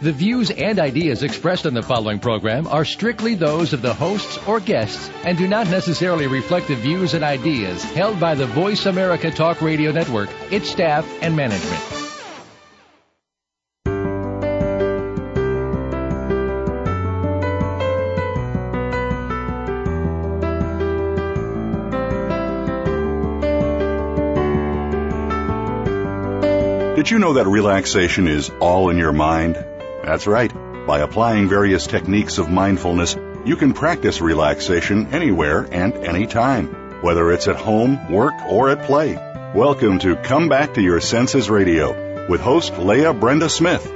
The views and ideas expressed on the following program are strictly those of the hosts or guests and do not necessarily reflect the views and ideas held by the Voice America Talk Radio Network, its staff, and management. Did you know that relaxation is all in your mind? That's right. By applying various techniques of mindfulness, you can practice relaxation anywhere and anytime, whether it's at home, work, or at play. Welcome to Come Back to Your Senses Radio with host Leah Brenda Smith.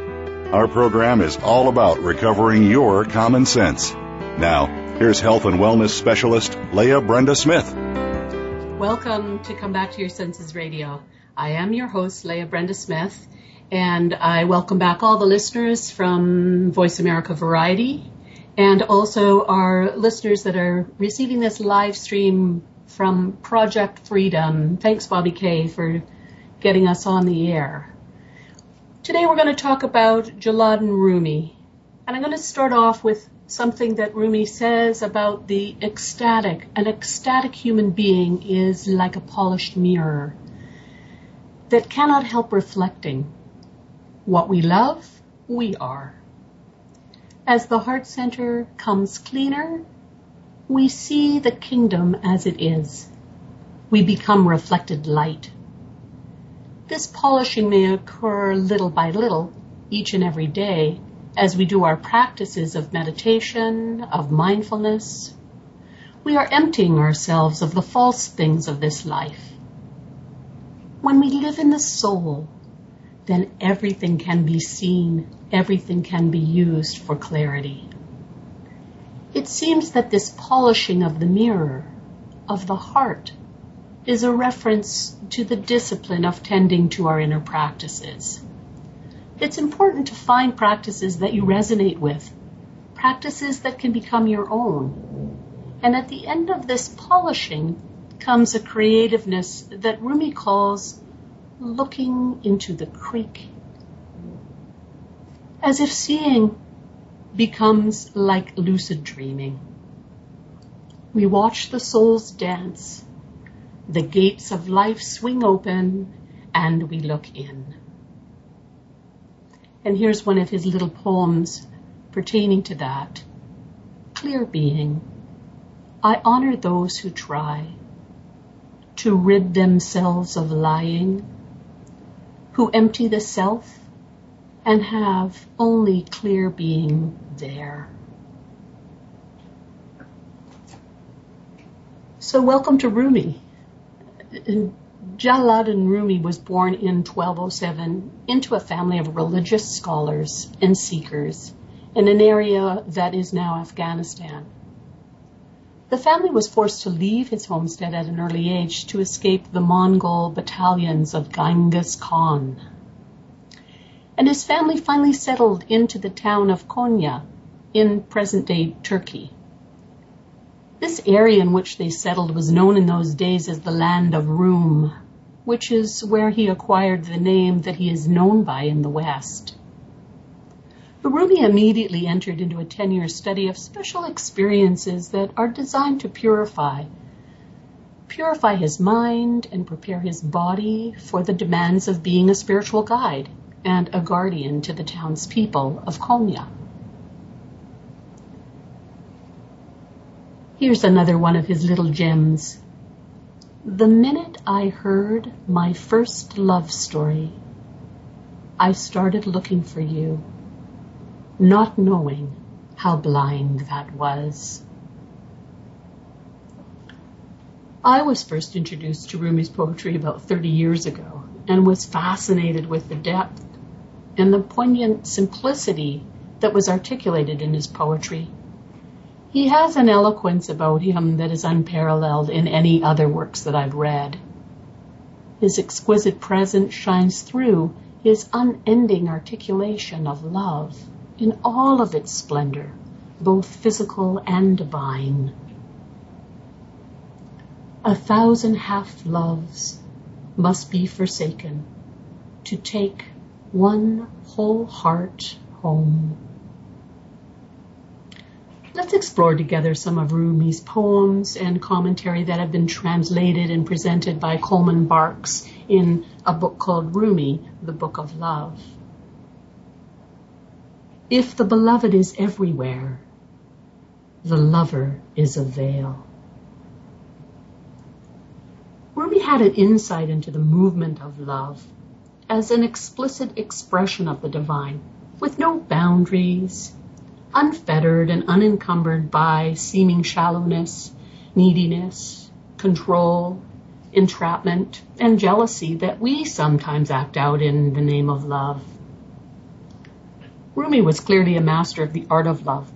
Our program is all about recovering your common sense. Now, here's health and wellness specialist Leah Brenda Smith. Welcome to Come Back to Your Senses Radio. I am your host, Leah Brenda Smith, and I welcome back all the listeners from Voice America Variety and also our listeners that are receiving this live stream from Project Freedom. Thanks, Bobby Kay, for getting us on the air. Today we're going to talk about Jalaluddin Rumi. And I'm going to start off with something that Rumi says about the ecstatic. An ecstatic human being is like a polished mirror that cannot help reflecting what we love, we are. As the heart center comes cleaner, we see the kingdom as it is. We become reflected light. This polishing may occur little by little, each and every day, as we do our practices of meditation, of mindfulness. We are emptying ourselves of the false things of this life. When we live in the soul, then everything can be seen, everything can be used for clarity. It seems that this polishing of the mirror, of the heart, is a reference to the discipline of tending to our inner practices. It's important to find practices that you resonate with, practices that can become your own. And at the end of this polishing comes a creativeness that Rumi calls looking into the creek, as if seeing becomes like lucid dreaming. We watch the souls dance, the gates of life swing open, and we look in. And here's one of his little poems pertaining to that. Clear being, I honor those who try to rid themselves of lying who empty the self and have only clear being there. So welcome to Rumi. Jalaluddin Rumi was born in 1207 into a family of religious scholars and seekers in an area that is now Afghanistan. The family was forced to leave his homestead at an early age to escape the Mongol battalions of Genghis Khan. And his family finally settled into the town of Konya in present day Turkey. This area in which they settled was known in those days as the land of Rum, which is where he acquired the name that he is known by in the West. Rumi immediately entered into a 10 year study of special experiences that are designed to purify. Purify his mind and prepare his body for the demands of being a spiritual guide and a guardian to the townspeople of Konya. Here's another one of his little gems. The minute I heard my first love story, I started looking for you not knowing how blind that was. I was first introduced to Rumi's poetry about 30 years ago and was fascinated with the depth and the poignant simplicity that was articulated in his poetry. He has an eloquence about him that is unparalleled in any other works that I've read. His exquisite presence shines through his unending articulation of love in all of its splendor, both physical and divine. A thousand half loves must be forsaken to take one whole heart home. Let's explore together some of Rumi's poems and commentary that have been translated and presented by Coleman Barks in a book called Rumi, the Book of Love. If the beloved is everywhere, the lover is a veil. Rumi had an insight into the movement of love as an explicit expression of the divine, with no boundaries, unfettered and unencumbered by seeming shallowness, neediness, control, entrapment, and jealousy that we sometimes act out in the name of love. Rumi was clearly a master of the art of love,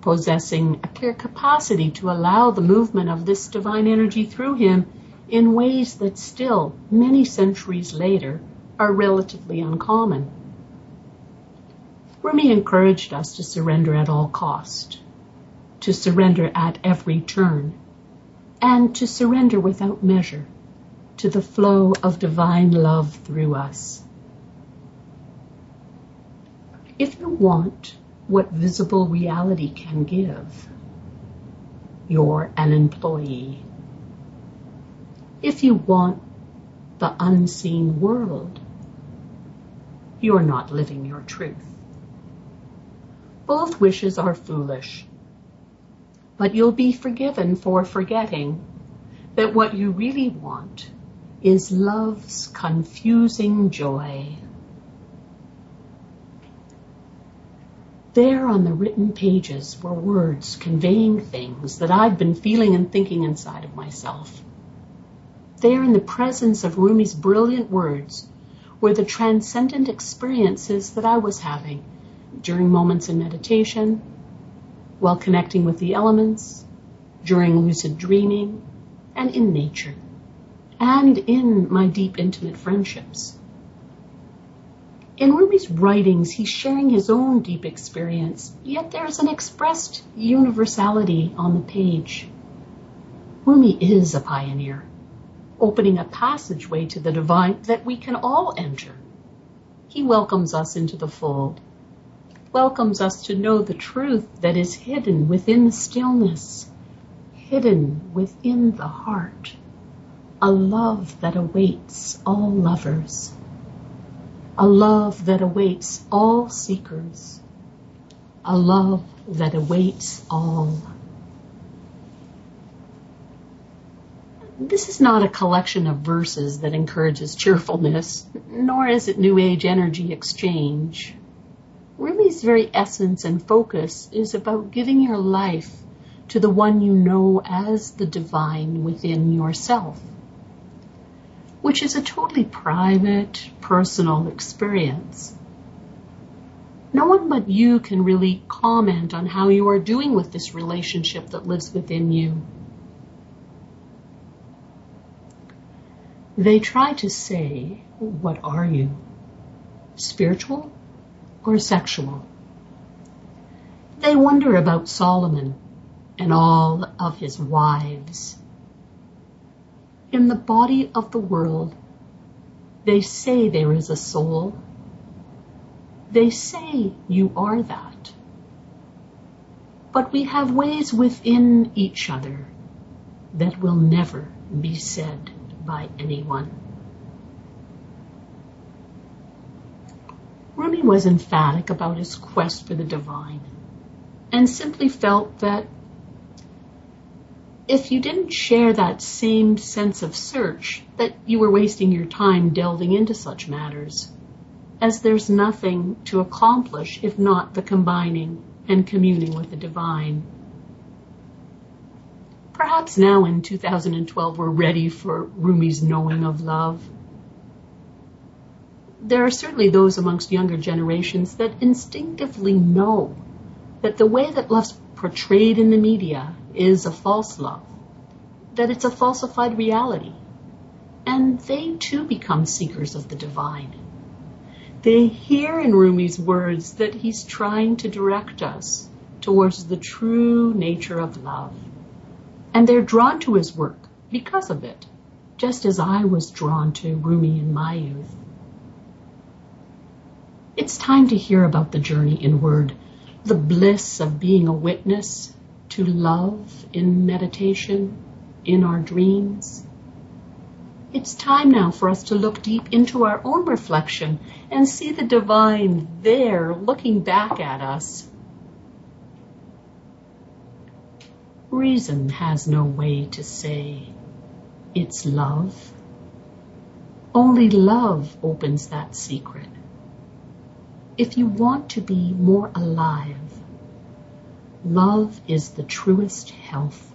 possessing a clear capacity to allow the movement of this divine energy through him in ways that still, many centuries later, are relatively uncommon. Rumi encouraged us to surrender at all cost, to surrender at every turn, and to surrender without measure to the flow of divine love through us. If you want what visible reality can give, you're an employee. If you want the unseen world, you're not living your truth. Both wishes are foolish. But you'll be forgiven for forgetting that what you really want is love's confusing joy. There on the written pages were words conveying things that I'd been feeling and thinking inside of myself. There in the presence of Rumi's brilliant words were the transcendent experiences that I was having during moments in meditation, while connecting with the elements, during lucid dreaming, and in nature, and in my deep intimate friendships. In Rumi's writings, he's sharing his own deep experience, yet there's an expressed universality on the page. Rumi is a pioneer, opening a passageway to the divine that we can all enter. He welcomes us into the fold welcomes us to know the truth that is hidden within the stillness, hidden within the heart, a love that awaits all lovers, a love that awaits all seekers, a love that awaits all. This is not a collection of verses that encourages cheerfulness, nor is it New Age energy exchange. Rumi's very essence and focus is about giving your life to the one you know as the divine within yourself, which is a totally private, personal experience. No one but you can really comment on how you are doing with this relationship that lives within you. They try to say, What are you? Spiritual? or sexual. They wonder about Solomon and all of his wives. In the body of the world, they say there is a soul. They say you are that. But we have ways within each other that will never be said by anyone. Rumi was emphatic about his quest for the divine and simply felt that if you didn't share that same sense of search, that you were wasting your time delving into such matters, as there's nothing to accomplish if not the combining and communing with the divine. Perhaps now in 2012 we're ready for Rumi's knowing of love there are certainly those amongst younger generations that instinctively know that the way that love's portrayed in the media is a false love, that it's a falsified reality, and they too become seekers of the divine. They hear in Rumi's words that he's trying to direct us towards the true nature of love. And they're drawn to his work because of it, just as I was drawn to Rumi in my youth. It's time to hear about the journey inward, the bliss of being a witness to love in meditation, in our dreams, it's time now for us to look deep into our own reflection and see the divine there looking back at us. Reason has no way to say it's love. Only love opens that secret. If you want to be more alive, love is the truest health.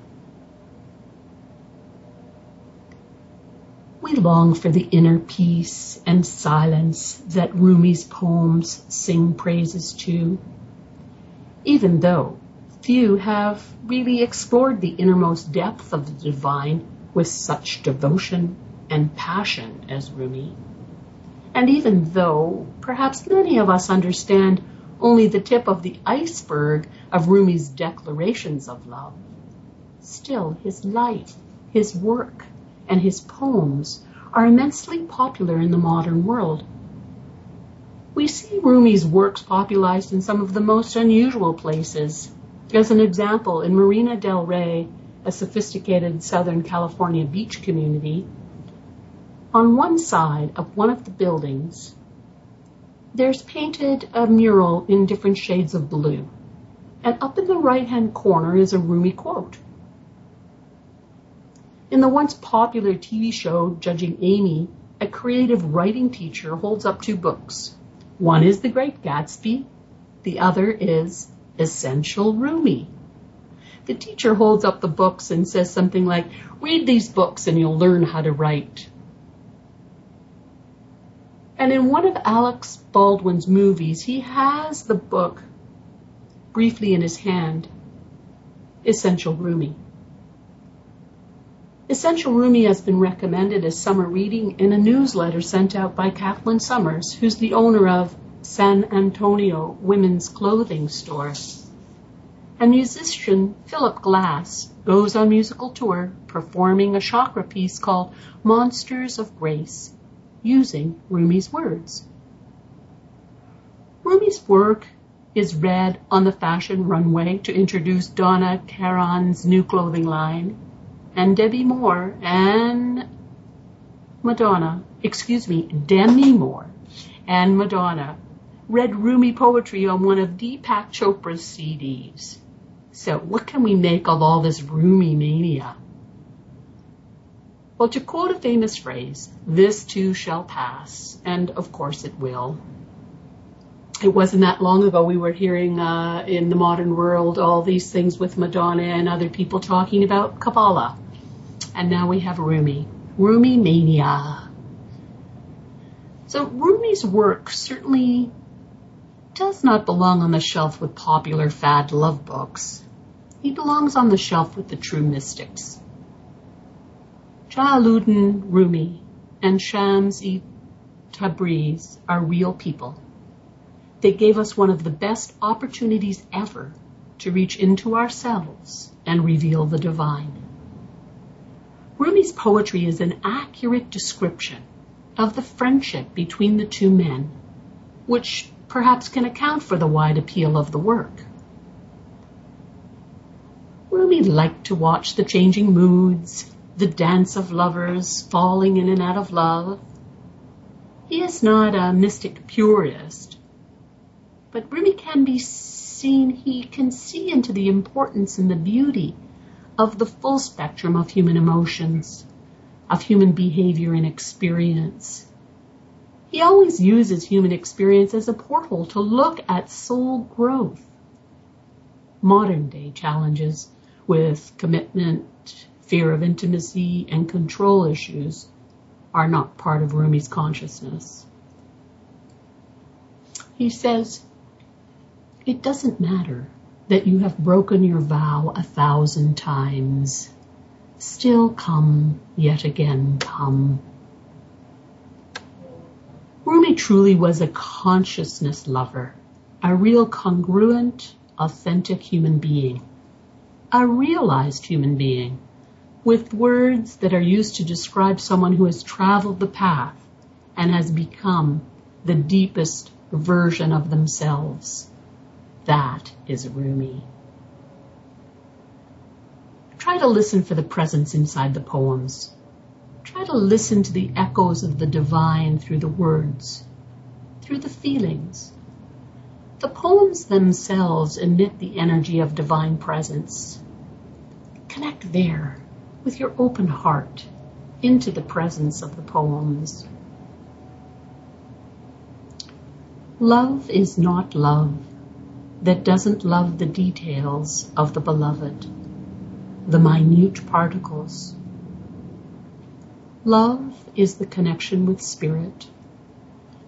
We long for the inner peace and silence that Rumi's poems sing praises to, even though few have really explored the innermost depth of the divine with such devotion and passion as Rumi. And even though perhaps many of us understand only the tip of the iceberg of Rumi's declarations of love, still his life, his work, and his poems are immensely popular in the modern world. We see Rumi's works popularized in some of the most unusual places. As an example, in Marina del Rey, a sophisticated Southern California beach community, on one side of one of the buildings, there's painted a mural in different shades of blue. And up in the right hand corner is a Rumi quote. In the once popular TV show Judging Amy, a creative writing teacher holds up two books. One is The Great Gatsby, the other is Essential Rumi. The teacher holds up the books and says something like, read these books and you'll learn how to write. And in one of Alex Baldwin's movies, he has the book briefly in his hand, Essential Rumi. Essential Rumi has been recommended as summer reading in a newsletter sent out by Kathleen Summers, who's the owner of San Antonio Women's Clothing Store. And musician Philip Glass goes on musical tour performing a chakra piece called Monsters of Grace using Rumi's words. Rumi's work is read on the fashion runway to introduce Donna Karan's new clothing line and Debbie Moore and Madonna, excuse me, Demi Moore and Madonna read Rumi poetry on one of Deepak Chopra's CDs. So what can we make of all this Rumi mania? Well, to quote a famous phrase, this too shall pass, and of course it will. It wasn't that long ago we were hearing uh, in the modern world all these things with Madonna and other people talking about Kabbalah and now we have Rumi. Rumi mania. So Rumi's work certainly does not belong on the shelf with popular fad love books. He belongs on the shelf with the true mystics. Jalaluddin Rumi and Shams-e Tabriz are real people. They gave us one of the best opportunities ever to reach into ourselves and reveal the divine. Rumi's poetry is an accurate description of the friendship between the two men, which perhaps can account for the wide appeal of the work. Rumi liked to watch the changing moods, the dance of lovers falling in and out of love. He is not a mystic purist, but Rumi can be seen, he can see into the importance and the beauty of the full spectrum of human emotions, of human behavior and experience. He always uses human experience as a portal to look at soul growth. Modern day challenges with commitment, fear of intimacy, and control issues are not part of Rumi's consciousness. He says, it doesn't matter that you have broken your vow a thousand times. Still come, yet again come, Rumi truly was a consciousness lover, a real congruent, authentic human being, a realized human being with words that are used to describe someone who has traveled the path and has become the deepest version of themselves. That is Rumi. Try to listen for the presence inside the poems. Try to listen to the echoes of the divine through the words, through the feelings. The poems themselves emit the energy of divine presence. Connect there with your open heart into the presence of the poems. Love is not love that doesn't love the details of the beloved, the minute particles. Love is the connection with spirit,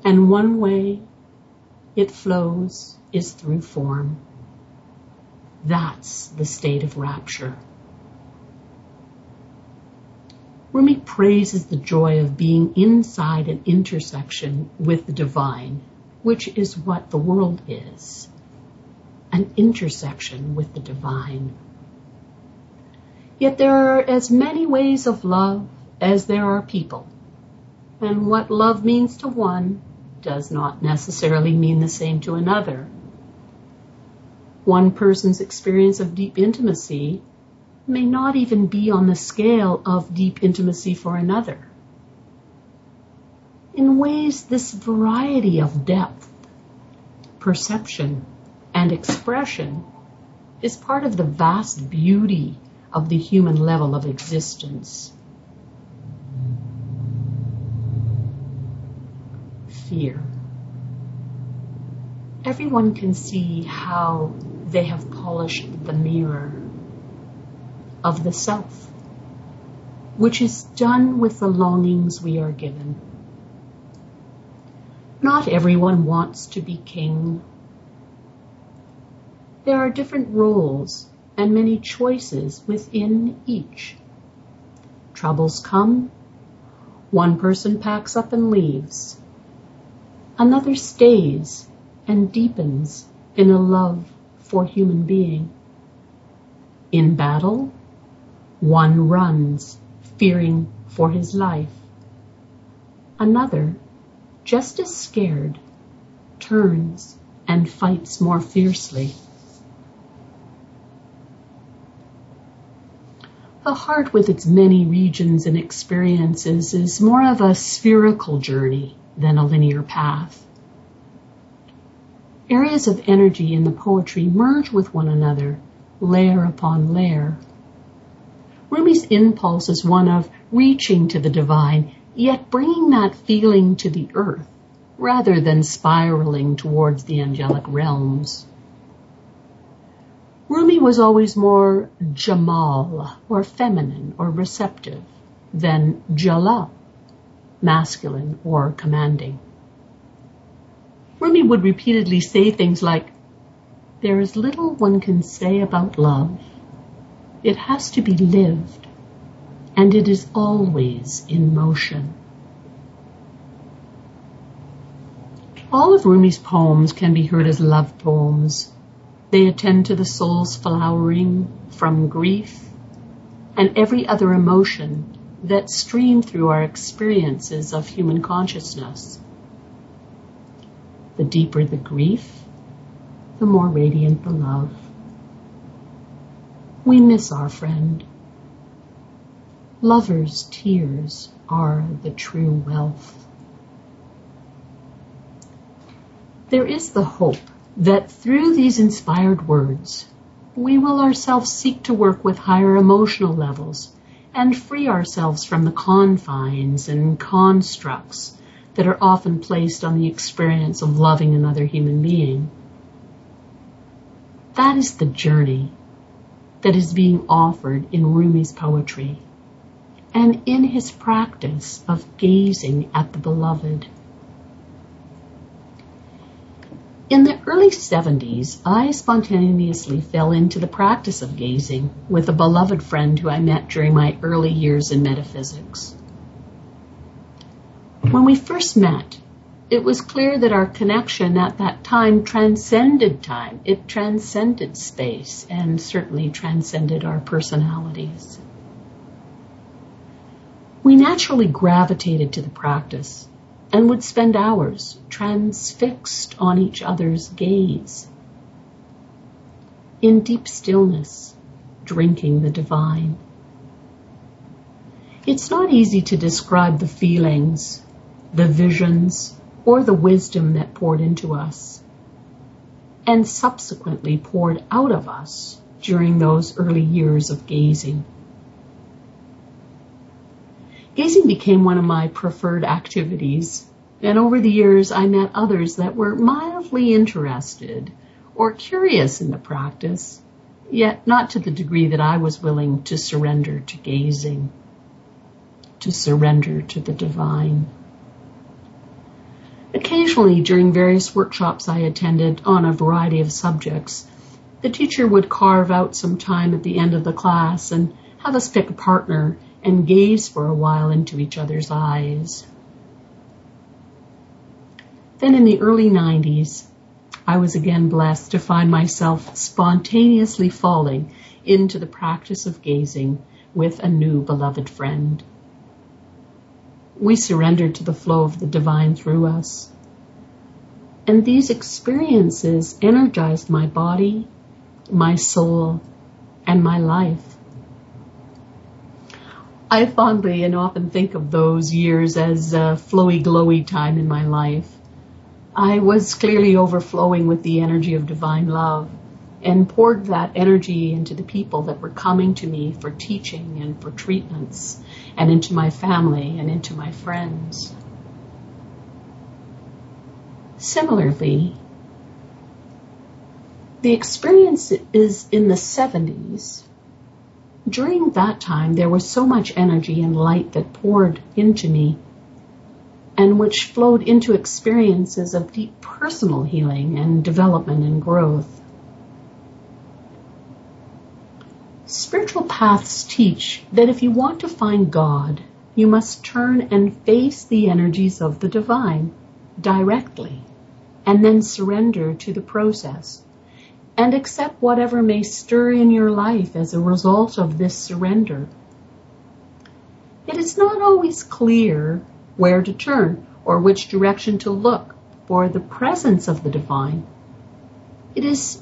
and one way it flows is through form. That's the state of rapture. Rumi praises the joy of being inside an intersection with the divine, which is what the world is an intersection with the divine. Yet there are as many ways of love as there are people, and what love means to one does not necessarily mean the same to another. One person's experience of deep intimacy may not even be on the scale of deep intimacy for another. In ways, this variety of depth, perception, and expression is part of the vast beauty of the human level of existence. Fear. Everyone can see how they have polished the mirror of the self, which is done with the longings we are given. Not everyone wants to be king. There are different roles and many choices within each. Troubles come, one person packs up and leaves. Another stays and deepens in a love for human being. In battle, one runs, fearing for his life. Another, just as scared, turns and fights more fiercely. The heart, with its many regions and experiences, is more of a spherical journey than a linear path. Areas of energy in the poetry merge with one another, layer upon layer, Rumi's impulse is one of reaching to the divine, yet bringing that feeling to the earth rather than spiraling towards the angelic realms. Rumi was always more Jamal, or feminine, or receptive, than Jalal, masculine or commanding. Rumi would repeatedly say things like, There is little one can say about love it has to be lived, and it is always in motion. All of Rumi's poems can be heard as love poems. They attend to the soul's flowering from grief and every other emotion that stream through our experiences of human consciousness. The deeper the grief, the more radiant the love we miss our friend. Lovers' tears are the true wealth. There is the hope that through these inspired words, we will ourselves seek to work with higher emotional levels and free ourselves from the confines and constructs that are often placed on the experience of loving another human being. That is the journey that is being offered in Rumi's poetry and in his practice of gazing at the beloved. In the early 70s, I spontaneously fell into the practice of gazing with a beloved friend who I met during my early years in metaphysics. When we first met, it was clear that our connection at that time transcended time. It transcended space and certainly transcended our personalities. We naturally gravitated to the practice and would spend hours transfixed on each other's gaze. In deep stillness, drinking the divine. It's not easy to describe the feelings, the visions, or the wisdom that poured into us and subsequently poured out of us during those early years of gazing. Gazing became one of my preferred activities, and over the years I met others that were mildly interested or curious in the practice, yet not to the degree that I was willing to surrender to gazing, to surrender to the divine. Occasionally, during various workshops I attended on a variety of subjects, the teacher would carve out some time at the end of the class and have us pick a partner and gaze for a while into each other's eyes. Then in the early 90s, I was again blessed to find myself spontaneously falling into the practice of gazing with a new beloved friend. We surrendered to the flow of the divine through us. And these experiences energized my body, my soul, and my life. I fondly and often think of those years as a flowy, glowy time in my life. I was clearly overflowing with the energy of divine love and poured that energy into the people that were coming to me for teaching and for treatments and into my family and into my friends. Similarly, the experience is in the 70s during that time, there was so much energy and light that poured into me and which flowed into experiences of deep personal healing and development and growth. Spiritual paths teach that if you want to find God, you must turn and face the energies of the divine directly and then surrender to the process and accept whatever may stir in your life as a result of this surrender. It is not always clear where to turn or which direction to look for the presence of the divine. It is,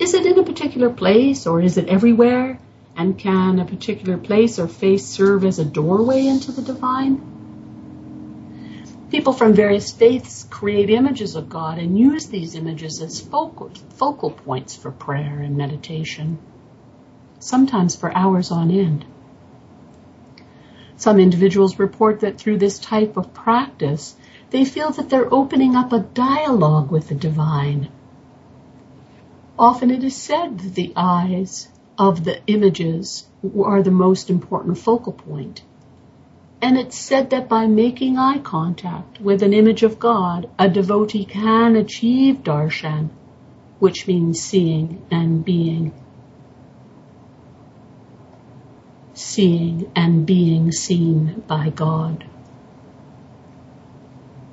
is it in a particular place or is it everywhere? And can a particular place or face serve as a doorway into the divine? People from various faiths create images of God and use these images as focal, focal points for prayer and meditation, sometimes for hours on end. Some individuals report that through this type of practice, they feel that they're opening up a dialogue with the divine. Often it is said that the eyes of the images are the most important focal point. And it's said that by making eye contact with an image of God, a devotee can achieve darshan, which means seeing and being. Seeing and being seen by God.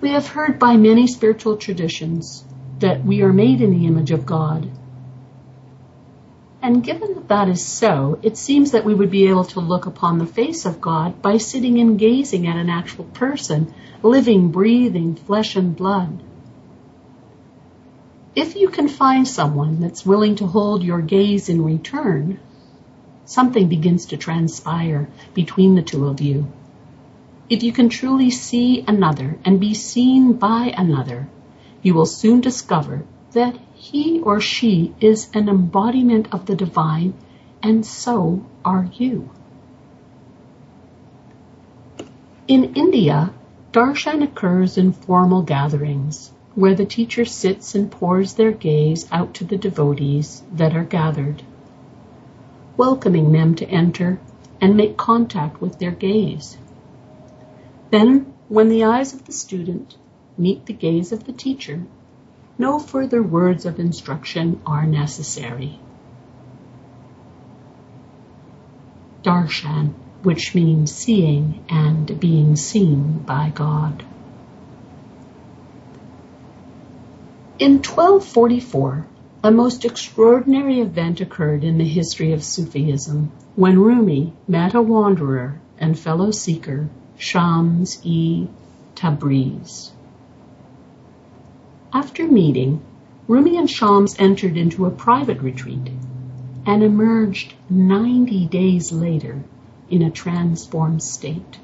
We have heard by many spiritual traditions that we are made in the image of God and given that that is so, it seems that we would be able to look upon the face of God by sitting and gazing at an actual person, living, breathing, flesh and blood. If you can find someone that's willing to hold your gaze in return, something begins to transpire between the two of you. If you can truly see another and be seen by another, you will soon discover that he or she is an embodiment of the divine, and so are you. In India, darshan occurs in formal gatherings where the teacher sits and pours their gaze out to the devotees that are gathered, welcoming them to enter and make contact with their gaze. Then, when the eyes of the student meet the gaze of the teacher, no further words of instruction are necessary. Darshan, which means seeing and being seen by God. In 1244, a most extraordinary event occurred in the history of Sufism when Rumi met a wanderer and fellow seeker, Shams e Tabriz. After meeting, Rumi and Shams entered into a private retreat and emerged 90 days later in a transformed state.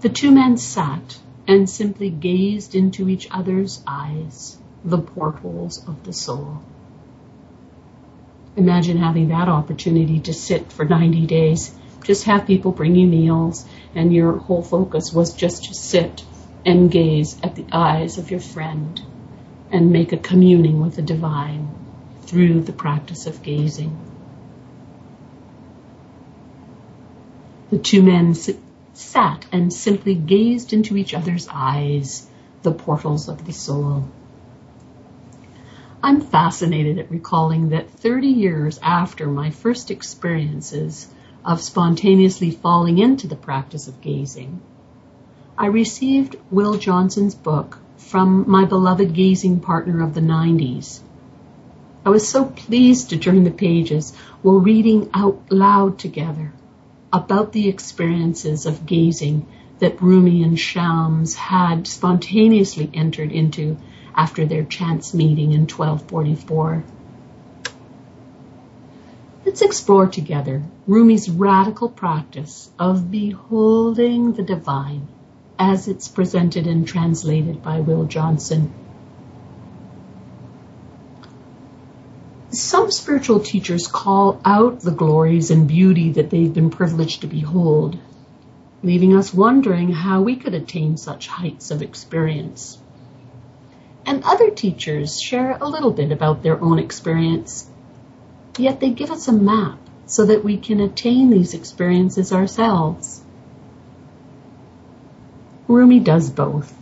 The two men sat and simply gazed into each other's eyes, the portholes of the soul. Imagine having that opportunity to sit for 90 days, just have people bring you meals, and your whole focus was just to sit and gaze at the eyes of your friend and make a communing with the divine through the practice of gazing. The two men sat and simply gazed into each other's eyes, the portals of the soul. I'm fascinated at recalling that 30 years after my first experiences of spontaneously falling into the practice of gazing, I received Will Johnson's book from my beloved gazing partner of the 90s. I was so pleased to turn the pages while reading out loud together about the experiences of gazing that Rumi and Shams had spontaneously entered into after their chance meeting in 1244. Let's explore together Rumi's radical practice of beholding the divine as it's presented and translated by Will Johnson. Some spiritual teachers call out the glories and beauty that they've been privileged to behold, leaving us wondering how we could attain such heights of experience. And other teachers share a little bit about their own experience, yet they give us a map so that we can attain these experiences ourselves. Rumi does both.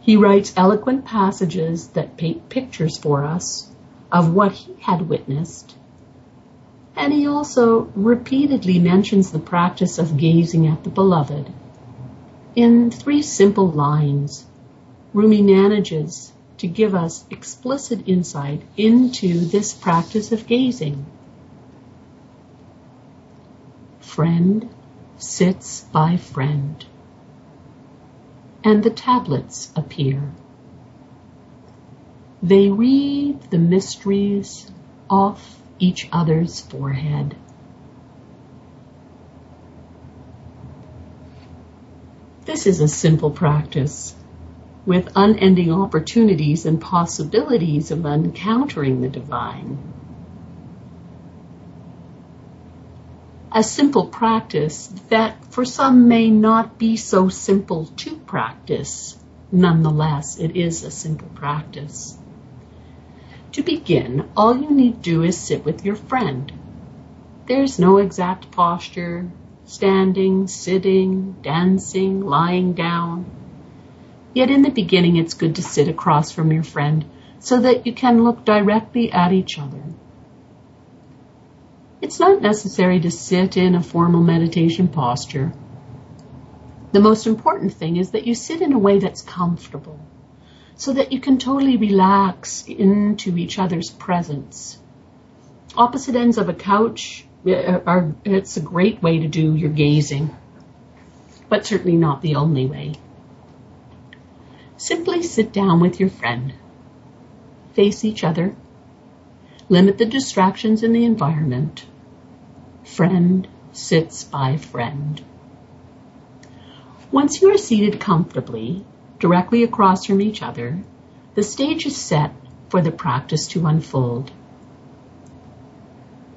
He writes eloquent passages that paint pictures for us of what he had witnessed, and he also repeatedly mentions the practice of gazing at the beloved. In three simple lines, Rumi manages to give us explicit insight into this practice of gazing. Friend sits by friend and the tablets appear. They read the mysteries off each other's forehead. This is a simple practice with unending opportunities and possibilities of encountering the divine. A simple practice that for some may not be so simple to practice. Nonetheless, it is a simple practice. To begin, all you need to do is sit with your friend. There's no exact posture, standing, sitting, dancing, lying down. Yet in the beginning, it's good to sit across from your friend so that you can look directly at each other. It's not necessary to sit in a formal meditation posture. The most important thing is that you sit in a way that's comfortable so that you can totally relax into each other's presence. Opposite ends of a couch uh, are, it's a great way to do your gazing, but certainly not the only way. Simply sit down with your friend. Face each other. Limit the distractions in the environment. Friend sits by friend. Once you are seated comfortably, directly across from each other, the stage is set for the practice to unfold.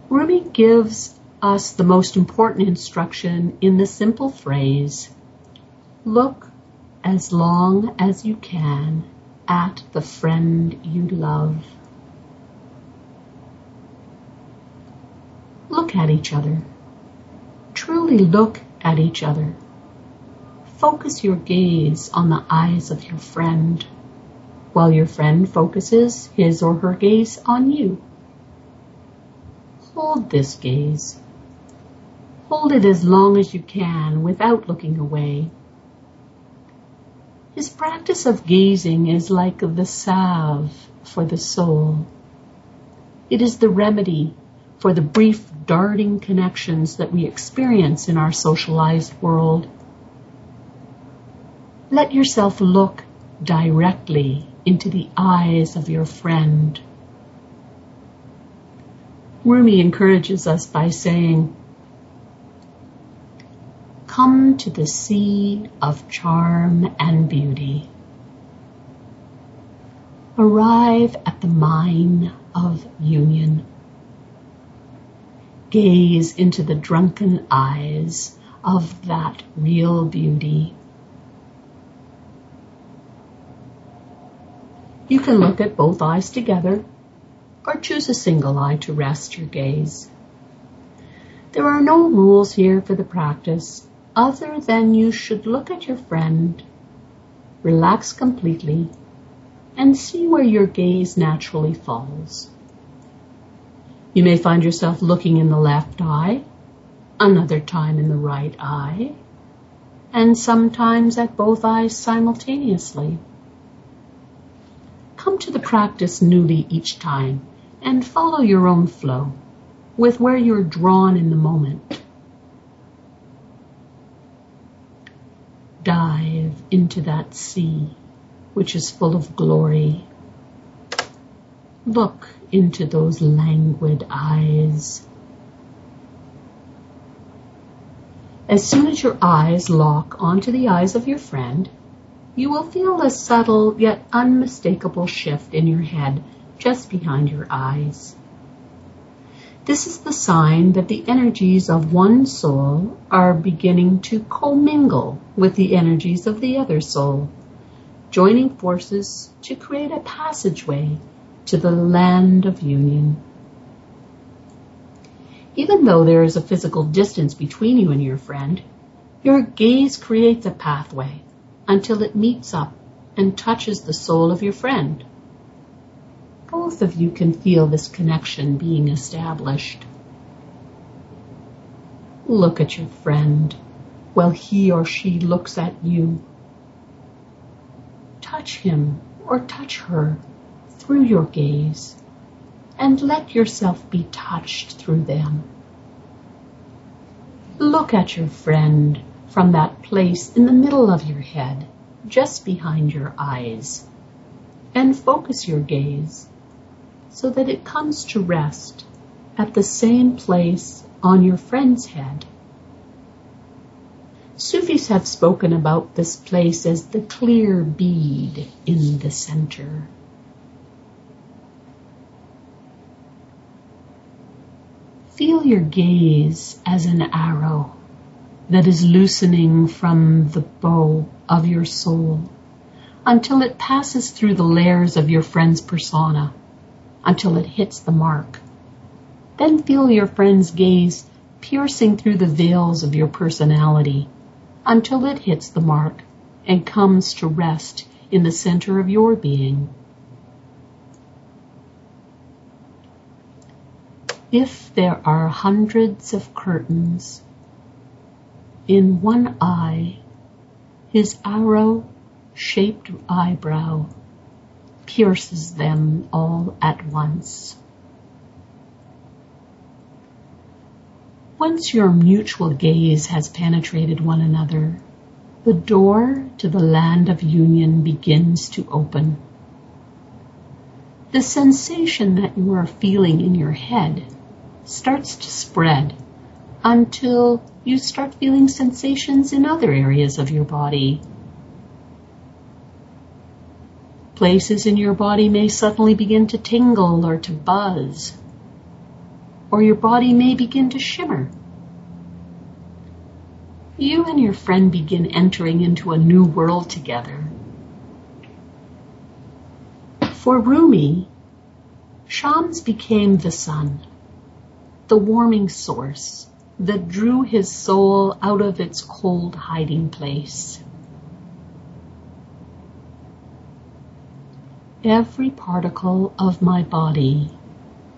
Rumi gives us the most important instruction in the simple phrase, look as long as you can at the friend you love. Look at each other. Truly look at each other. Focus your gaze on the eyes of your friend while your friend focuses his or her gaze on you. Hold this gaze. Hold it as long as you can without looking away. His practice of gazing is like the salve for the soul. It is the remedy for the brief darting connections that we experience in our socialized world. Let yourself look directly into the eyes of your friend. Rumi encourages us by saying, Come to the sea of charm and beauty. Arrive at the mine of union. Gaze into the drunken eyes of that real beauty. You can look at both eyes together or choose a single eye to rest your gaze. There are no rules here for the practice other than you should look at your friend, relax completely, and see where your gaze naturally falls. You may find yourself looking in the left eye, another time in the right eye, and sometimes at both eyes simultaneously. Come to the practice newly each time and follow your own flow with where you're drawn in the moment. Dive into that sea which is full of glory. Look into those languid eyes. As soon as your eyes lock onto the eyes of your friend, you will feel a subtle yet unmistakable shift in your head just behind your eyes. This is the sign that the energies of one soul are beginning to commingle with the energies of the other soul, joining forces to create a passageway to the land of union. Even though there is a physical distance between you and your friend, your gaze creates a pathway until it meets up and touches the soul of your friend. Both of you can feel this connection being established. Look at your friend while he or she looks at you. Touch him or touch her through your gaze and let yourself be touched through them. Look at your friend from that place in the middle of your head, just behind your eyes, and focus your gaze so that it comes to rest at the same place on your friend's head. Sufis have spoken about this place as the clear bead in the center. Feel your gaze as an arrow that is loosening from the bow of your soul until it passes through the layers of your friend's persona, until it hits the mark. Then feel your friend's gaze piercing through the veils of your personality until it hits the mark and comes to rest in the center of your being. If there are hundreds of curtains in one eye, his arrow shaped eyebrow pierces them all at once. Once your mutual gaze has penetrated one another, the door to the land of union begins to open. The sensation that you are feeling in your head starts to spread until you start feeling sensations in other areas of your body. Places in your body may suddenly begin to tingle or to buzz, or your body may begin to shimmer. You and your friend begin entering into a new world together. For Rumi, Shams became the sun the warming source that drew his soul out of its cold hiding place. Every particle of my body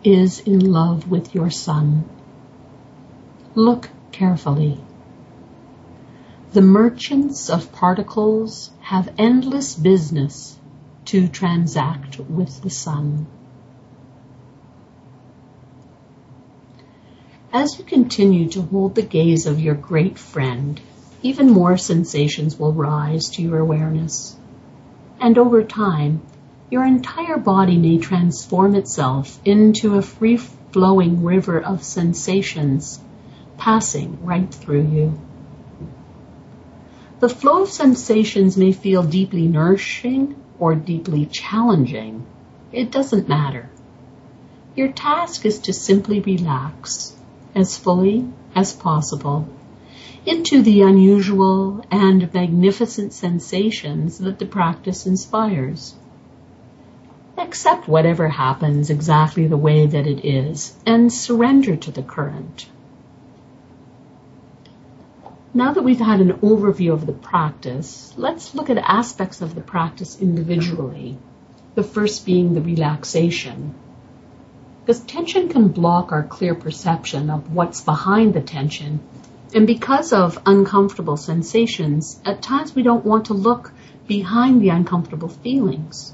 is in love with your sun. Look carefully. The merchants of particles have endless business to transact with the sun. As you continue to hold the gaze of your great friend, even more sensations will rise to your awareness. And over time, your entire body may transform itself into a free flowing river of sensations passing right through you. The flow of sensations may feel deeply nourishing or deeply challenging. It doesn't matter. Your task is to simply relax as fully as possible into the unusual and magnificent sensations that the practice inspires. Accept whatever happens exactly the way that it is and surrender to the current. Now that we've had an overview of the practice, let's look at aspects of the practice individually. The first being the relaxation. Because tension can block our clear perception of what's behind the tension. And because of uncomfortable sensations, at times we don't want to look behind the uncomfortable feelings.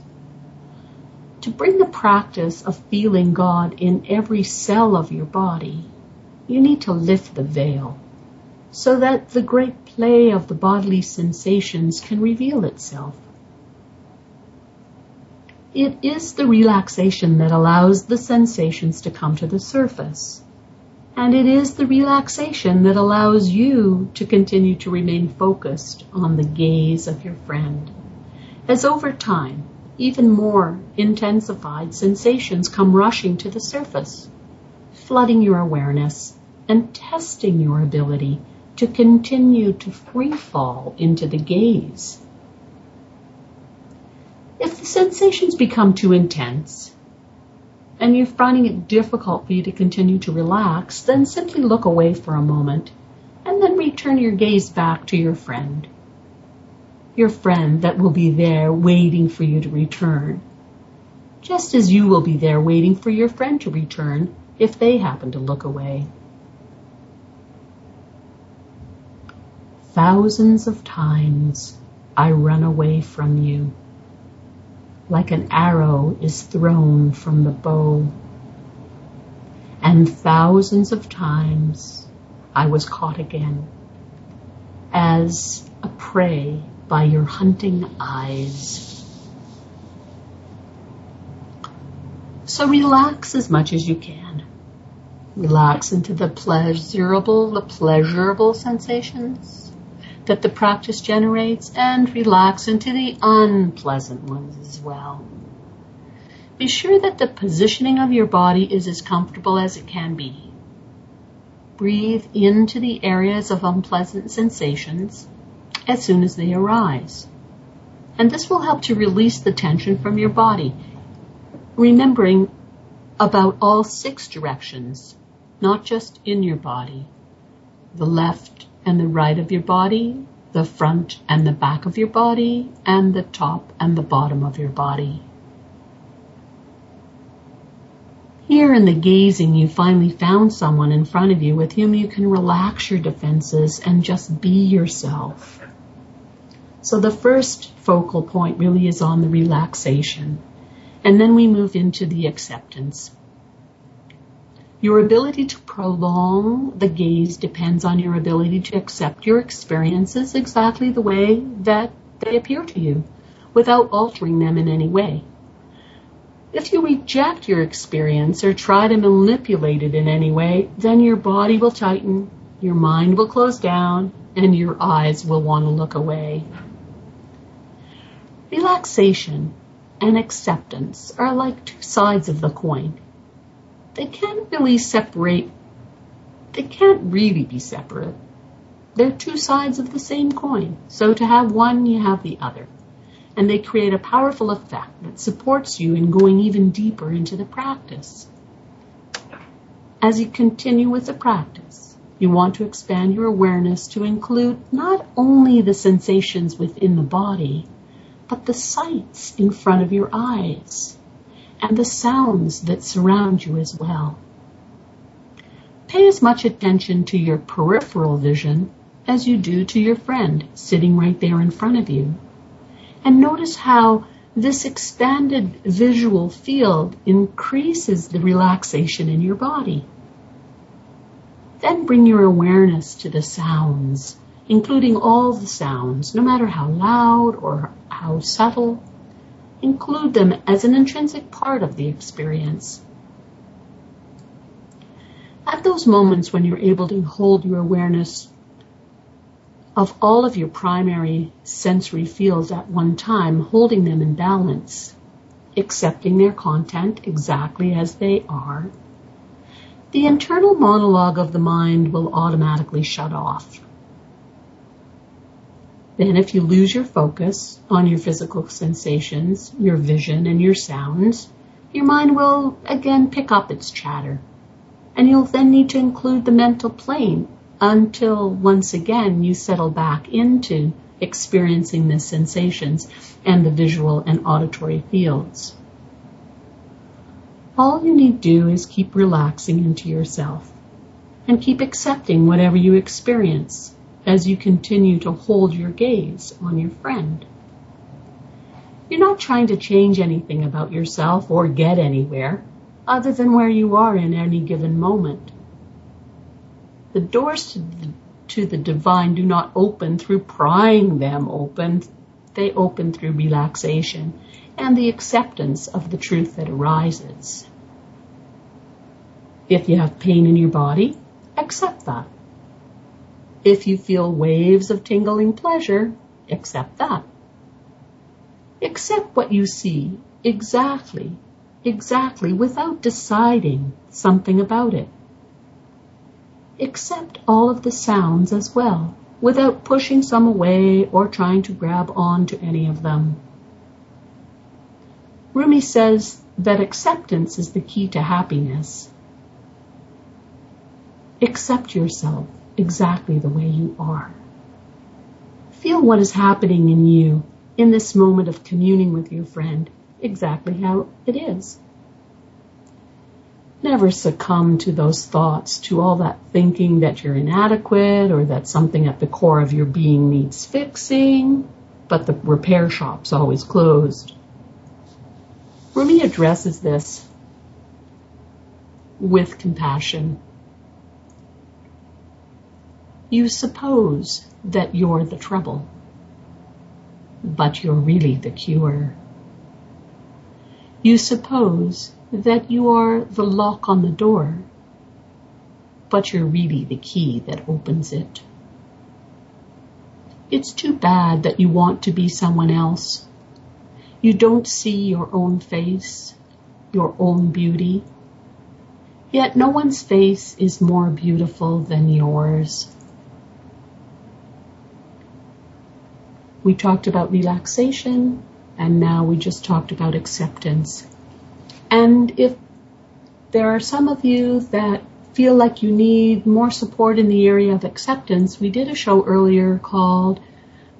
To bring the practice of feeling God in every cell of your body, you need to lift the veil so that the great play of the bodily sensations can reveal itself. It is the relaxation that allows the sensations to come to the surface. And it is the relaxation that allows you to continue to remain focused on the gaze of your friend. As over time, even more intensified sensations come rushing to the surface, flooding your awareness and testing your ability to continue to free fall into the gaze. If the sensations become too intense and you're finding it difficult for you to continue to relax, then simply look away for a moment and then return your gaze back to your friend. Your friend that will be there waiting for you to return. Just as you will be there waiting for your friend to return if they happen to look away. Thousands of times I run away from you, like an arrow is thrown from the bow. And thousands of times I was caught again, as a prey by your hunting eyes. So relax as much as you can. Relax into the pleasurable, the pleasurable sensations that the practice generates and relax into the unpleasant ones as well. Be sure that the positioning of your body is as comfortable as it can be. Breathe into the areas of unpleasant sensations as soon as they arise. And this will help to release the tension from your body, remembering about all six directions, not just in your body. The left, and the right of your body, the front and the back of your body, and the top and the bottom of your body. Here in the gazing, you finally found someone in front of you with whom you can relax your defenses and just be yourself. So the first focal point really is on the relaxation. And then we move into the acceptance. Your ability to prolong the gaze depends on your ability to accept your experiences exactly the way that they appear to you, without altering them in any way. If you reject your experience or try to manipulate it in any way, then your body will tighten, your mind will close down, and your eyes will want to look away. Relaxation and acceptance are like two sides of the coin they can't really separate, they can't really be separate. They're two sides of the same coin. So to have one, you have the other. And they create a powerful effect that supports you in going even deeper into the practice. As you continue with the practice, you want to expand your awareness to include not only the sensations within the body, but the sights in front of your eyes and the sounds that surround you as well. Pay as much attention to your peripheral vision as you do to your friend sitting right there in front of you. And notice how this expanded visual field increases the relaxation in your body. Then bring your awareness to the sounds, including all the sounds, no matter how loud or how subtle. Include them as an intrinsic part of the experience. At those moments when you're able to hold your awareness of all of your primary sensory fields at one time, holding them in balance, accepting their content exactly as they are, the internal monologue of the mind will automatically shut off. Then if you lose your focus on your physical sensations, your vision, and your sounds, your mind will again pick up its chatter. And you'll then need to include the mental plane until once again you settle back into experiencing the sensations and the visual and auditory fields. All you need to do is keep relaxing into yourself and keep accepting whatever you experience as you continue to hold your gaze on your friend. You're not trying to change anything about yourself or get anywhere other than where you are in any given moment. The doors to the, to the divine do not open through prying them open. They open through relaxation and the acceptance of the truth that arises. If you have pain in your body, accept that. If you feel waves of tingling pleasure, accept that. Accept what you see exactly, exactly without deciding something about it accept all of the sounds as well, without pushing some away or trying to grab on to any of them. Rumi says that acceptance is the key to happiness. Accept yourself exactly the way you are. Feel what is happening in you in this moment of communing with your friend exactly how it is. Never succumb to those thoughts, to all that thinking that you're inadequate or that something at the core of your being needs fixing, but the repair shop's always closed. Rumi addresses this with compassion. You suppose that you're the trouble, but you're really the cure. You suppose that you are the lock on the door, but you're really the key that opens it. It's too bad that you want to be someone else. You don't see your own face, your own beauty. Yet no one's face is more beautiful than yours. We talked about relaxation, and now we just talked about acceptance. And if there are some of you that feel like you need more support in the area of acceptance, we did a show earlier called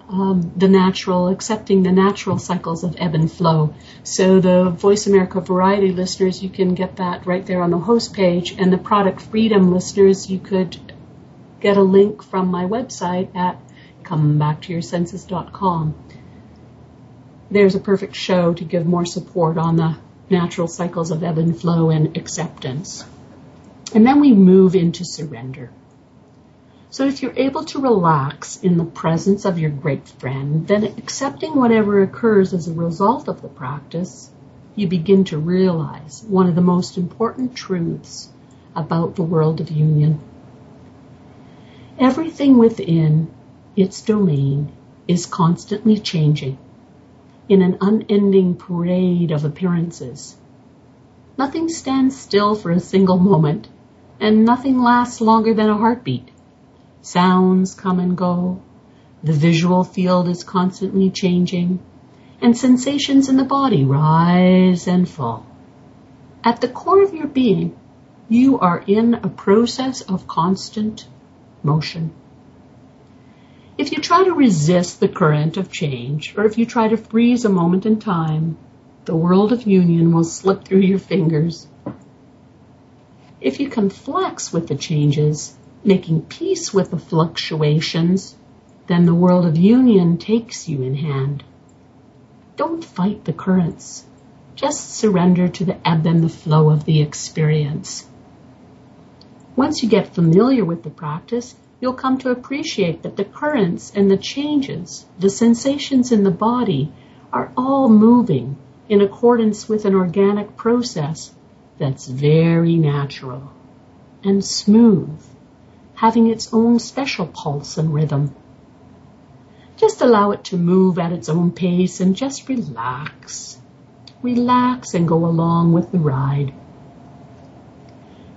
um, the natural, accepting the natural cycles of ebb and flow. So the Voice America Variety listeners, you can get that right there on the host page, and the Product Freedom listeners, you could get a link from my website at comebacktoyoursenses.com. There's a perfect show to give more support on the natural cycles of ebb and flow and acceptance. And then we move into surrender. So if you're able to relax in the presence of your great friend, then accepting whatever occurs as a result of the practice, you begin to realize one of the most important truths about the world of union. Everything within its domain is constantly changing in an unending parade of appearances. Nothing stands still for a single moment, and nothing lasts longer than a heartbeat. Sounds come and go, the visual field is constantly changing, and sensations in the body rise and fall. At the core of your being, you are in a process of constant motion. If you try to resist the current of change, or if you try to freeze a moment in time, the world of union will slip through your fingers. If you can flex with the changes, making peace with the fluctuations, then the world of union takes you in hand. Don't fight the currents. Just surrender to the ebb and the flow of the experience. Once you get familiar with the practice, you'll come to appreciate that the currents and the changes, the sensations in the body, are all moving in accordance with an organic process that's very natural and smooth, having its own special pulse and rhythm. Just allow it to move at its own pace and just relax. Relax and go along with the ride.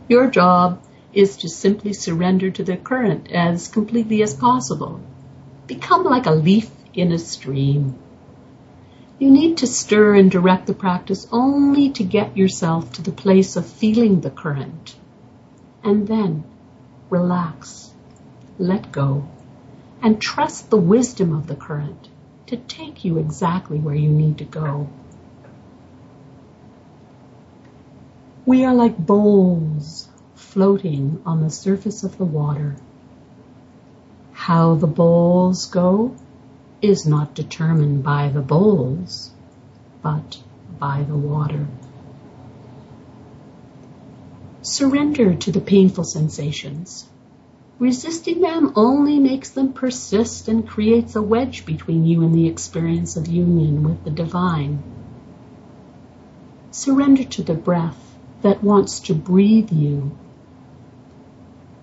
Your job is to simply surrender to the current as completely as possible. Become like a leaf in a stream. You need to stir and direct the practice only to get yourself to the place of feeling the current. And then relax, let go, and trust the wisdom of the current to take you exactly where you need to go. We are like bowls floating on the surface of the water. How the bowls go is not determined by the bowls, but by the water. Surrender to the painful sensations. Resisting them only makes them persist and creates a wedge between you and the experience of union with the divine. Surrender to the breath that wants to breathe you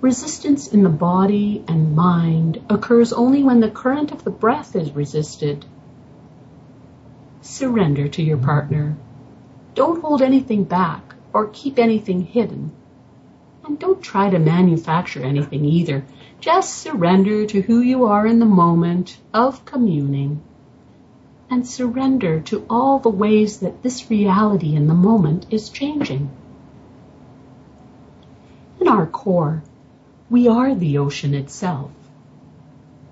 Resistance in the body and mind occurs only when the current of the breath is resisted. Surrender to your partner. Don't hold anything back or keep anything hidden. And don't try to manufacture anything either. Just surrender to who you are in the moment of communing. And surrender to all the ways that this reality in the moment is changing. In our core, we are the ocean itself.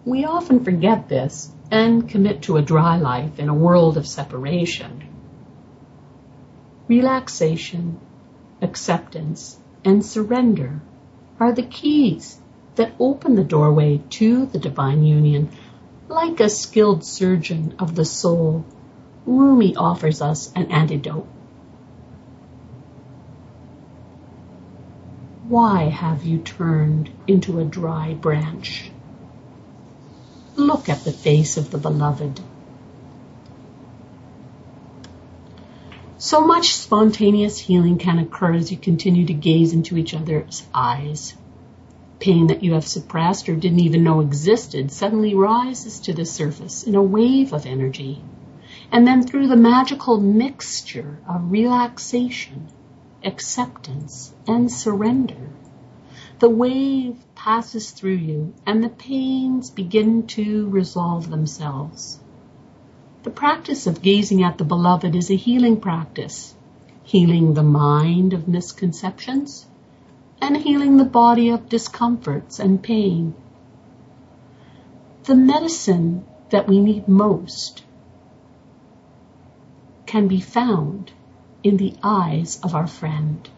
We often forget this and commit to a dry life in a world of separation. Relaxation, acceptance, and surrender are the keys that open the doorway to the divine union. Like a skilled surgeon of the soul, Rumi offers us an antidote Why have you turned into a dry branch? Look at the face of the beloved. So much spontaneous healing can occur as you continue to gaze into each other's eyes. Pain that you have suppressed or didn't even know existed suddenly rises to the surface in a wave of energy. And then through the magical mixture of relaxation, acceptance, and surrender. The wave passes through you and the pains begin to resolve themselves. The practice of gazing at the beloved is a healing practice, healing the mind of misconceptions and healing the body of discomforts and pain. The medicine that we need most can be found in the eyes of our friend.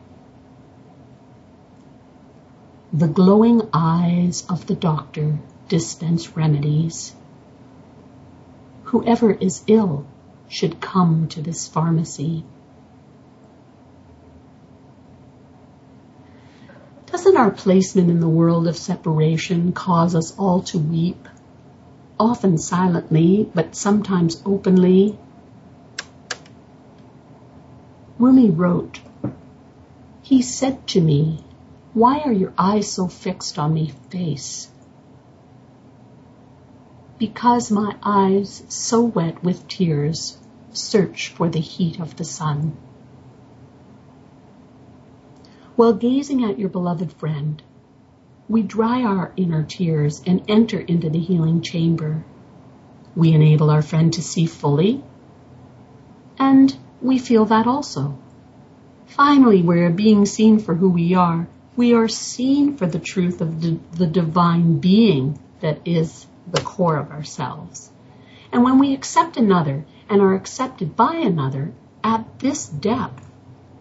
The glowing eyes of the doctor dispense remedies. Whoever is ill should come to this pharmacy. Doesn't our placement in the world of separation cause us all to weep, often silently, but sometimes openly, Rumi wrote, He said to me, Why are your eyes so fixed on me face? Because my eyes, so wet with tears, search for the heat of the sun. While gazing at your beloved friend, we dry our inner tears and enter into the healing chamber. We enable our friend to see fully and we feel that also. Finally, we're being seen for who we are. We are seen for the truth of the, the divine being that is the core of ourselves. And when we accept another and are accepted by another at this depth,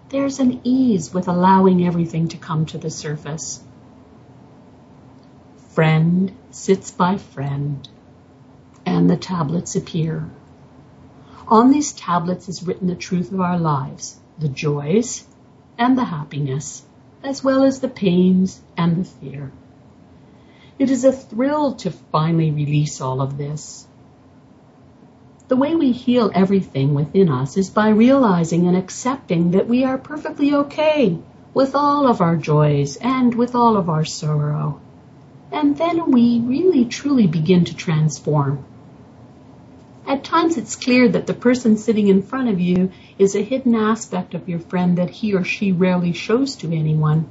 there's an ease with allowing everything to come to the surface. Friend sits by friend, and the tablets appear On these tablets is written the truth of our lives, the joys and the happiness, as well as the pains and the fear. It is a thrill to finally release all of this. The way we heal everything within us is by realizing and accepting that we are perfectly okay with all of our joys and with all of our sorrow. And then we really truly begin to transform. At times it's clear that the person sitting in front of you is a hidden aspect of your friend that he or she rarely shows to anyone.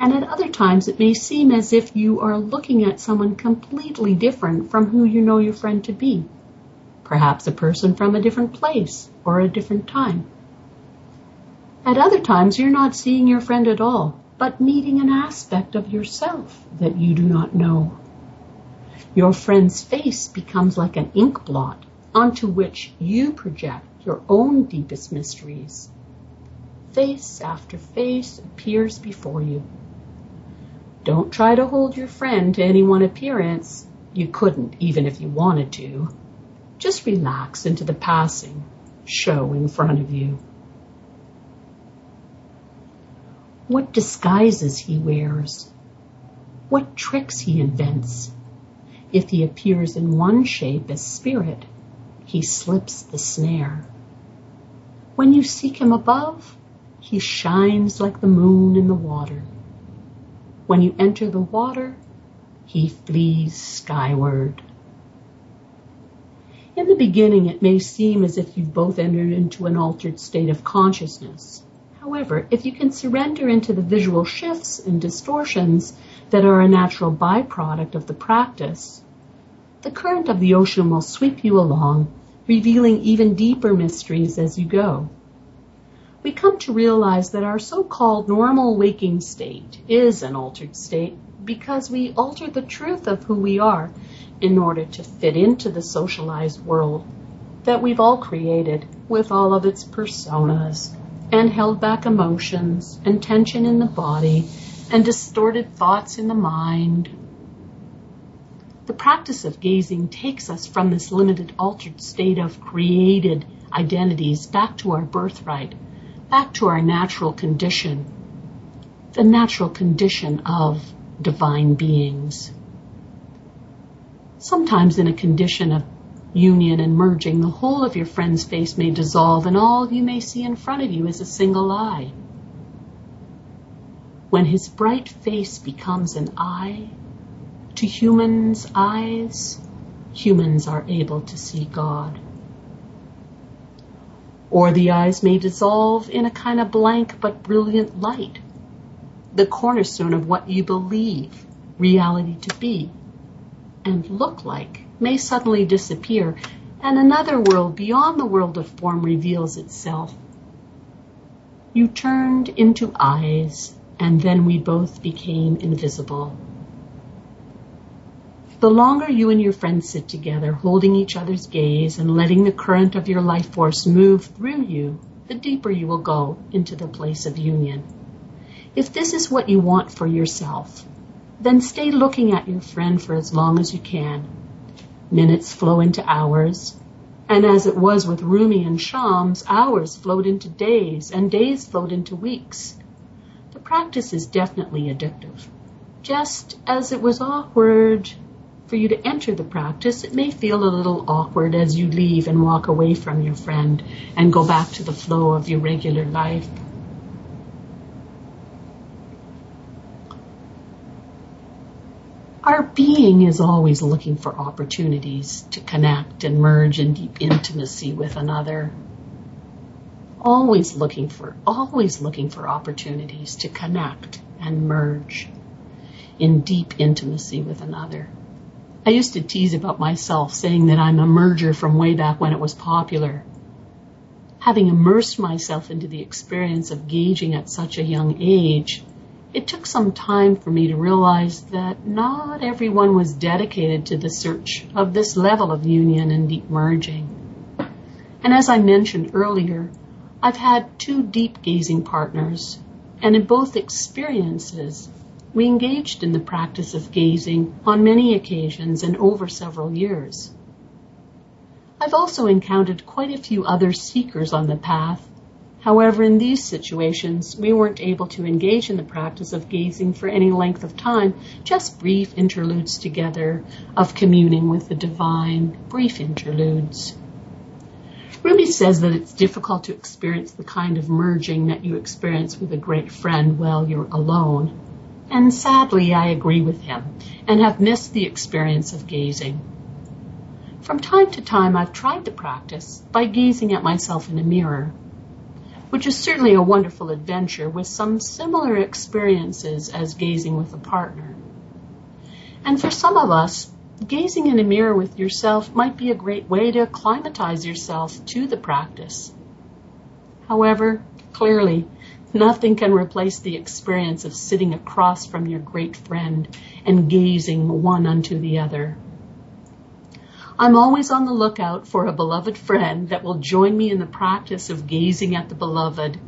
And at other times it may seem as if you are looking at someone completely different from who you know your friend to be. Perhaps a person from a different place or a different time. At other times you're not seeing your friend at all, but meeting an aspect of yourself that you do not know. Your friend's face becomes like an ink blot onto which you project your own deepest mysteries. Face after face appears before you. Don't try to hold your friend to any one appearance. You couldn't, even if you wanted to. Just relax into the passing show in front of you. What disguises he wears. What tricks he invents if he appears in one shape as spirit, he slips the snare. When you seek him above, he shines like the moon in the water. When you enter the water, he flees skyward. In the beginning, it may seem as if you've both entered into an altered state of consciousness. However, if you can surrender into the visual shifts and distortions that are a natural byproduct of the practice, the current of the ocean will sweep you along, revealing even deeper mysteries as you go. We come to realize that our so-called normal waking state is an altered state because we alter the truth of who we are in order to fit into the socialized world that we've all created with all of its personas and held back emotions and tension in the body and distorted thoughts in the mind. The practice of gazing takes us from this limited altered state of created identities back to our birthright, back to our natural condition, the natural condition of divine beings. Sometimes in a condition of union and merging, the whole of your friend's face may dissolve and all you may see in front of you is a single eye. When his bright face becomes an eye, to humans' eyes, humans are able to see God. Or the eyes may dissolve in a kind of blank but brilliant light, the cornerstone of what you believe reality to be and look like may suddenly disappear, and another world beyond the world of form reveals itself. You turned into eyes, and then we both became invisible. The longer you and your friend sit together, holding each other's gaze and letting the current of your life force move through you, the deeper you will go into the place of union. If this is what you want for yourself, then stay looking at your friend for as long as you can. Minutes flow into hours, and as it was with Rumi and Shams, hours flowed into days, and days flowed into weeks. The practice is definitely addictive. Just as it was awkward for you to enter the practice, it may feel a little awkward as you leave and walk away from your friend and go back to the flow of your regular life. Our being is always looking for opportunities to connect and merge in deep intimacy with another. Always looking for, always looking for opportunities to connect and merge in deep intimacy with another. I used to tease about myself saying that I'm a merger from way back when it was popular. Having immersed myself into the experience of gauging at such a young age, it took some time for me to realize that not everyone was dedicated to the search of this level of union and deep merging. And as I mentioned earlier, I've had two deep gazing partners, and in both experiences, we engaged in the practice of gazing on many occasions and over several years. I've also encountered quite a few other seekers on the path. However, in these situations, we weren't able to engage in the practice of gazing for any length of time, just brief interludes together of communing with the divine, brief interludes. Rumi says that it's difficult to experience the kind of merging that you experience with a great friend while you're alone. And sadly, I agree with him and have missed the experience of gazing. From time to time, I've tried the practice by gazing at myself in a mirror, which is certainly a wonderful adventure with some similar experiences as gazing with a partner. And for some of us, gazing in a mirror with yourself might be a great way to acclimatize yourself to the practice. However, clearly, nothing can replace the experience of sitting across from your great friend and gazing one unto the other. I'm always on the lookout for a beloved friend that will join me in the practice of gazing at the beloved.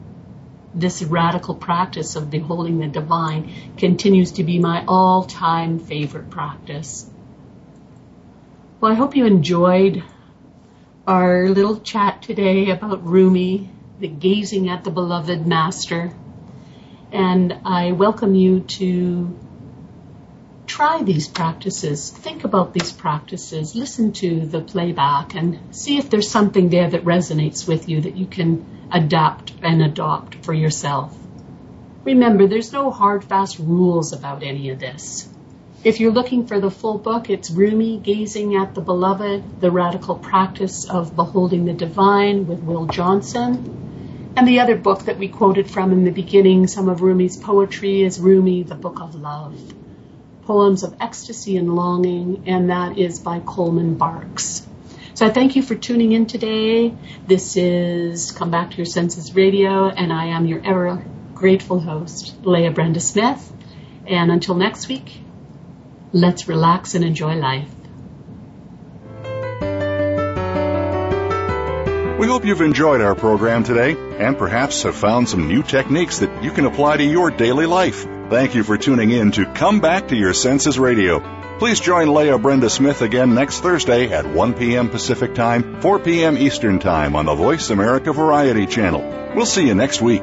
This radical practice of beholding the divine continues to be my all time favorite practice. Well, I hope you enjoyed our little chat today about Rumi, the gazing at the beloved master. And I welcome you to try these practices, think about these practices, listen to the playback, and see if there's something there that resonates with you that you can adapt and adopt for yourself. Remember, there's no hard, fast rules about any of this. If you're looking for the full book, it's Rumi, Gazing at the Beloved, The Radical Practice of Beholding the Divine with Will Johnson. And the other book that we quoted from in the beginning, some of Rumi's poetry, is Rumi, The Book of Love poems of ecstasy and longing, and that is by Coleman Barks. So I thank you for tuning in today. This is Come Back to Your Senses Radio, and I am your ever grateful host, Leah Brenda Smith. And until next week, let's relax and enjoy life. We hope you've enjoyed our program today and perhaps have found some new techniques that you can apply to your daily life. Thank you for tuning in to Come Back to Your Senses Radio. Please join Leah Brenda Smith again next Thursday at 1 p.m. Pacific Time, 4 p.m. Eastern Time on the Voice America Variety Channel. We'll see you next week.